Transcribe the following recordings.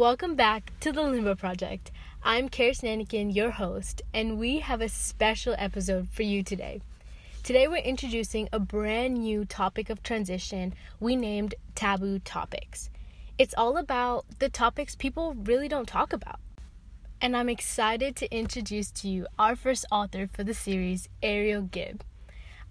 Welcome back to the Limbo Project. I'm Karis Nanikin, your host, and we have a special episode for you today. Today, we're introducing a brand new topic of transition we named Taboo Topics. It's all about the topics people really don't talk about. And I'm excited to introduce to you our first author for the series, Ariele Guieb.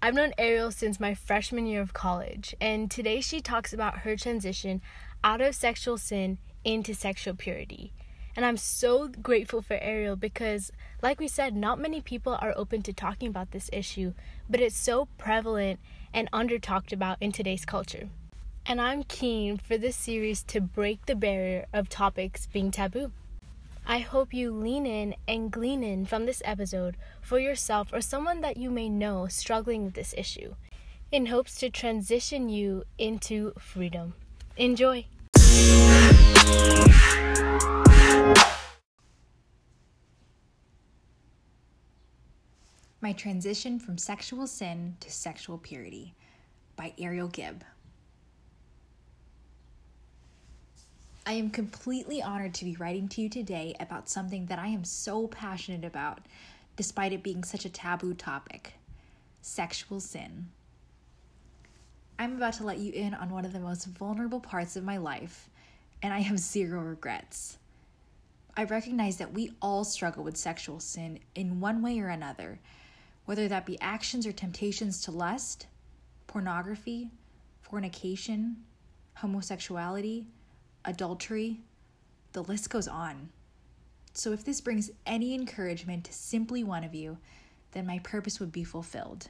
I've known Ariele since my freshman year of college, and today she talks about her transition out of sexual sin into sexual purity. And I'm so grateful for Ariele because, like we said, not many people are open to talking about this issue, but it's so prevalent and under talked about in today's culture. And I'm keen for this series to break the barrier of topics being taboo. I hope you lean in and glean in from this episode for yourself or someone that you may know struggling with this issue in hopes to transition you into freedom. Enjoy! My Transition from Sexual Sin to Sexual Purity by Ariele Guieb. I am completely honored to be writing to you today about something that I am so passionate about, despite it being such a taboo topic sexual sin. I'm about to let you in on one of the most vulnerable parts of my life, and I have zero regrets. I recognize that we all struggle with sexual sin in one way or another, whether that be actions or temptations to lust, pornography, fornication, homosexuality, adultery, the list goes on. So, if this brings any encouragement to simply one of you, then my purpose would be fulfilled.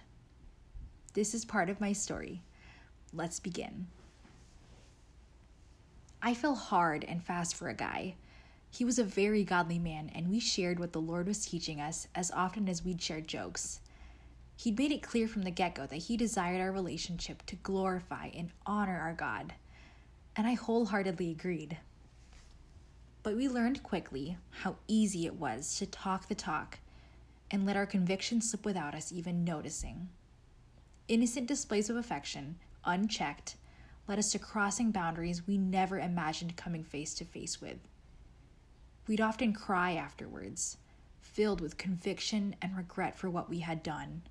This is part of my story. Let's begin. I fell hard and fast for a guy. He was a very godly man, and we shared what the Lord was teaching us as often as we'd shared jokes. He'd made it clear from the get go that he desired our relationship to glorify and honor our God, and I wholeheartedly agreed. But we learned quickly how easy it was to talk the talk and let our convictions slip without us even noticing. Innocent displays of affection, unchecked, led us to crossing boundaries we never imagined coming face to face with. We'd often cry afterwards, filled with conviction and regret for what we had done.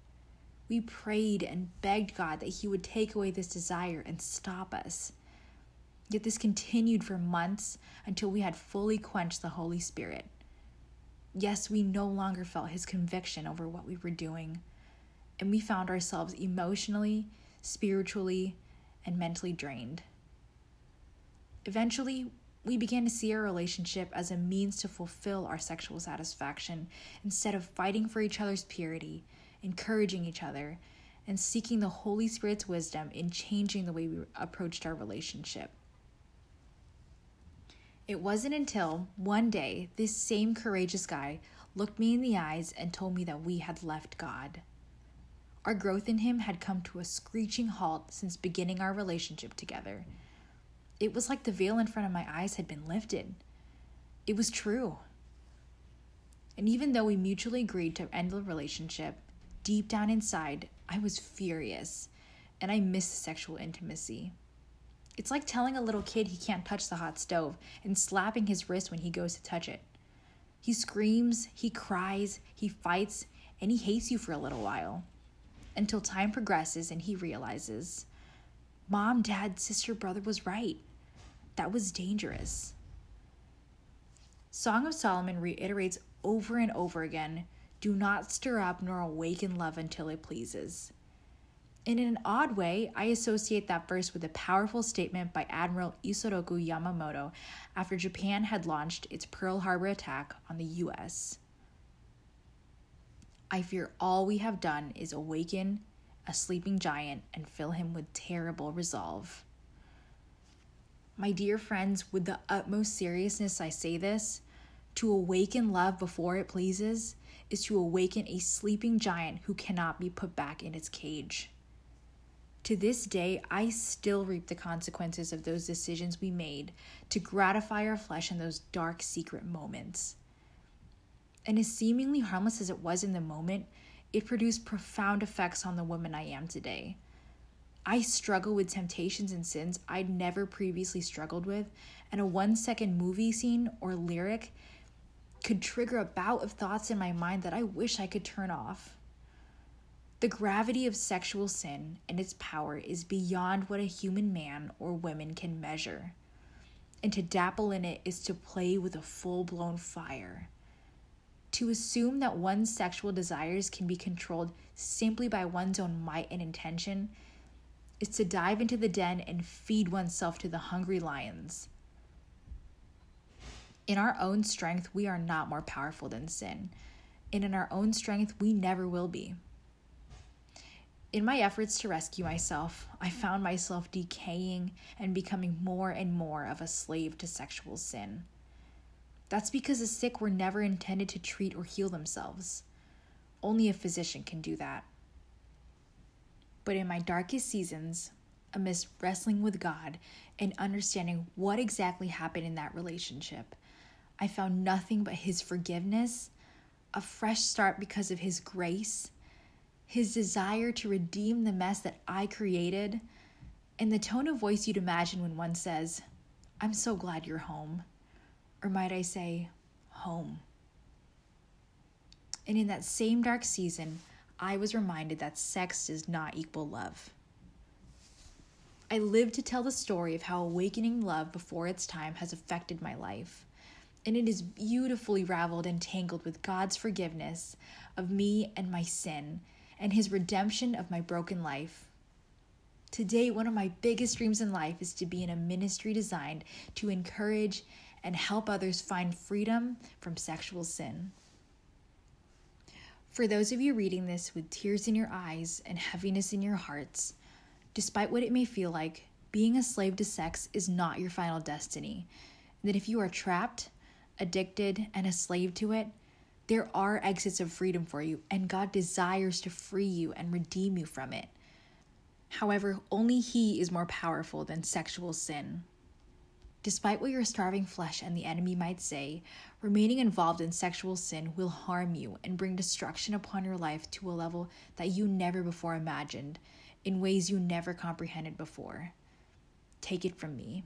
We prayed and begged God that He would take away this desire and stop us. Yet this continued for months until we had fully quenched the Holy Spirit. Yes, we no longer felt His conviction over what we were doing, and we found ourselves emotionally, spiritually, and mentally drained. Eventually, we began to see our relationship as a means to fulfill our sexual satisfaction instead of fighting for each other's purity, encouraging each other, and seeking the Holy Spirit's wisdom in changing the way we approached our relationship. It wasn't until one day this same courageous guy looked me in the eyes and told me that we had left God. Our growth in him had come to a screeching halt since beginning our relationship together. It was like the veil in front of my eyes had been lifted. It was true. And even though we mutually agreed to end the relationship, deep down inside, I was furious and I missed sexual intimacy. It's like telling a little kid he can't touch the hot stove and slapping his wrist when he goes to touch it. He screams, he cries, he fights, and he hates you for a little while. Until time progresses and he realizes mom, dad, sister, brother was right. That was dangerous. Song of Solomon reiterates over and over again do not stir up nor awaken love until it pleases. In an odd way, I associate that verse with a powerful statement by Admiral Isoroku Yamamoto after Japan had launched its Pearl Harbor attack on the US. I fear all we have done is awaken a sleeping giant and fill him with terrible resolve. My dear friends, with the utmost seriousness I say this, to awaken love before it pleases is to awaken a sleeping giant who cannot be put back in its cage. To this day, I still reap the consequences of those decisions we made to gratify our flesh in those dark, secret moments. And as seemingly harmless as it was in the moment, it produced profound effects on the woman I am today. I struggle with temptations and sins I'd never previously struggled with, and a one second movie scene or lyric could trigger a bout of thoughts in my mind that I wish I could turn off. The gravity of sexual sin and its power is beyond what a human man or woman can measure. And to dabble in it is to play with a full blown fire. To assume that one's sexual desires can be controlled simply by one's own might and intention is to dive into the den and feed oneself to the hungry lions. In our own strength, we are not more powerful than sin, and in our own strength, we never will be. In my efforts to rescue myself, I found myself decaying and becoming more and more of a slave to sexual sin. That's because the sick were never intended to treat or heal themselves. Only a physician can do that. But in my darkest seasons, amidst wrestling with God and understanding what exactly happened in that relationship, I found nothing but His forgiveness, a fresh start because of His grace his desire to redeem the mess that I created, and the tone of voice you'd imagine when one says, I'm so glad you're home. Or might I say, home. And in that same dark season, I was reminded that sex does not equal love. I live to tell the story of how awakening love before its time has affected my life. And it is beautifully raveled and tangled with God's forgiveness of me and my sin and his redemption of my broken life. Today, one of my biggest dreams in life is to be in a ministry designed to encourage and help others find freedom from sexual sin. For those of you reading this with tears in your eyes and heaviness in your hearts, despite what it may feel like, being a slave to sex is not your final destiny. That if you are trapped, addicted, and a slave to it, there are exits of freedom for you, and God desires to free you and redeem you from it. However, only He is more powerful than sexual sin. Despite what your starving flesh and the enemy might say, remaining involved in sexual sin will harm you and bring destruction upon your life to a level that you never before imagined, in ways you never comprehended before. Take it from me.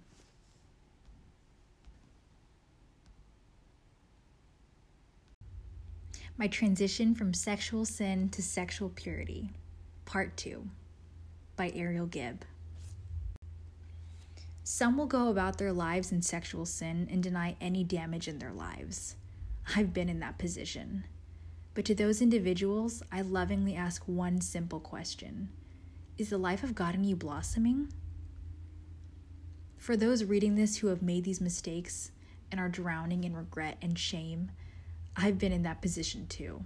My Transition from Sexual Sin to Sexual Purity, Part 2, by Ariele Guieb. Some will go about their lives in sexual sin and deny any damage in their lives. I've been in that position. But to those individuals, I lovingly ask one simple question Is the life of God in you blossoming? For those reading this who have made these mistakes and are drowning in regret and shame, I've been in that position too.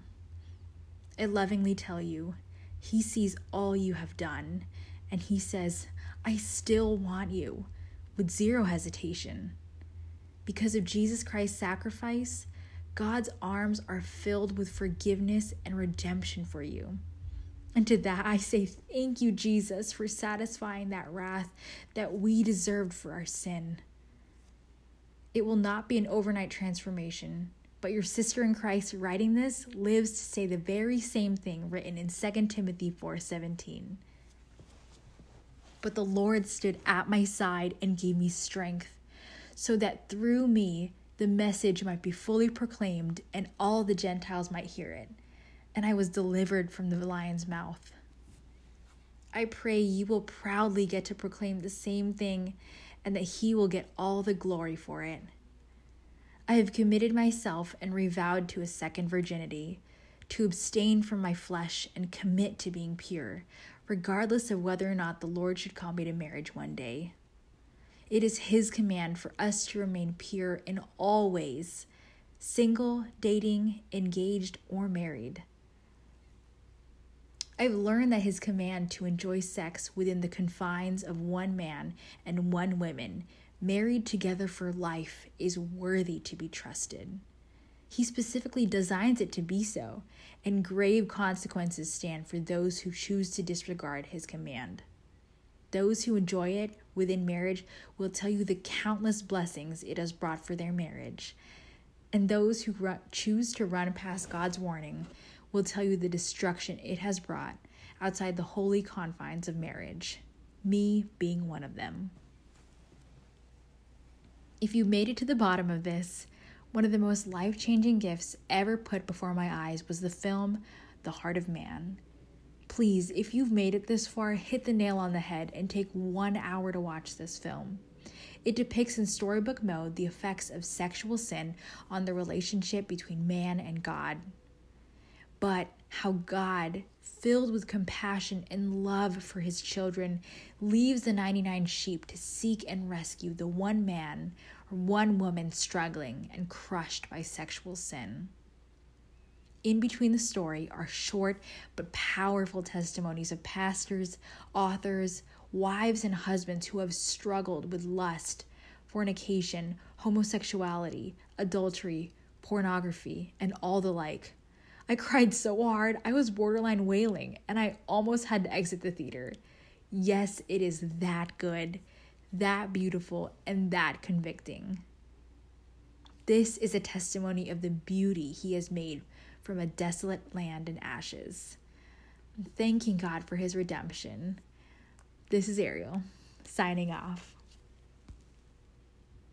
I lovingly tell you, He sees all you have done, and He says, I still want you, with zero hesitation. Because of Jesus Christ's sacrifice, God's arms are filled with forgiveness and redemption for you. And to that I say, Thank you, Jesus, for satisfying that wrath that we deserved for our sin. It will not be an overnight transformation, but your sister in Christ writing this lives to say the very same thing written in 2 Timothy 4:17. But the Lord stood at my side and gave me strength, so that through me the message might be fully proclaimed and all the Gentiles might hear it. And I was delivered from the lion's mouth. I pray you will proudly get to proclaim the same thing and that he will get all the glory for it. I have committed myself and revowed to a second virginity, to abstain from my flesh and commit to being pure, regardless of whether or not the Lord should call me to marriage one day. It is His command for us to remain pure in all ways single, dating, engaged, or married. I've learned that his command to enjoy sex within the confines of one man and one woman married together for life, is worthy to be trusted. He specifically designs it to be so, and grave consequences stand for those who choose to disregard his command. Those who enjoy it within marriage will tell you the countless blessings it has brought for their marriage. And those who choose to run past God's warning will tell you the destruction it has brought outside the holy confines of marriage. me being one of them. If you made it to the bottom of this, one of the most life changing gifts ever put before my eyes was the film The Heart of Man. Please, if you've made it this far, hit the nail on the head and take one hour to watch this film. It depicts in storybook mode the effects of sexual sin on the relationship between man and God. But how God, filled with compassion and love for his children, leaves the 99 sheep to seek and rescue the one man one woman struggling and crushed by sexual sin. In between the story are short but powerful testimonies of pastors, authors, wives, and husbands who have struggled with lust, fornication, homosexuality, adultery, pornography, and all the like. I cried so hard, I was borderline wailing, and I almost had to exit the theater. Yes, it is that good, that beautiful, and that convicting. This is a testimony of the beauty He has made from a desolate land and ashes. Thanking God for His redemption. This is Ariele, signing off.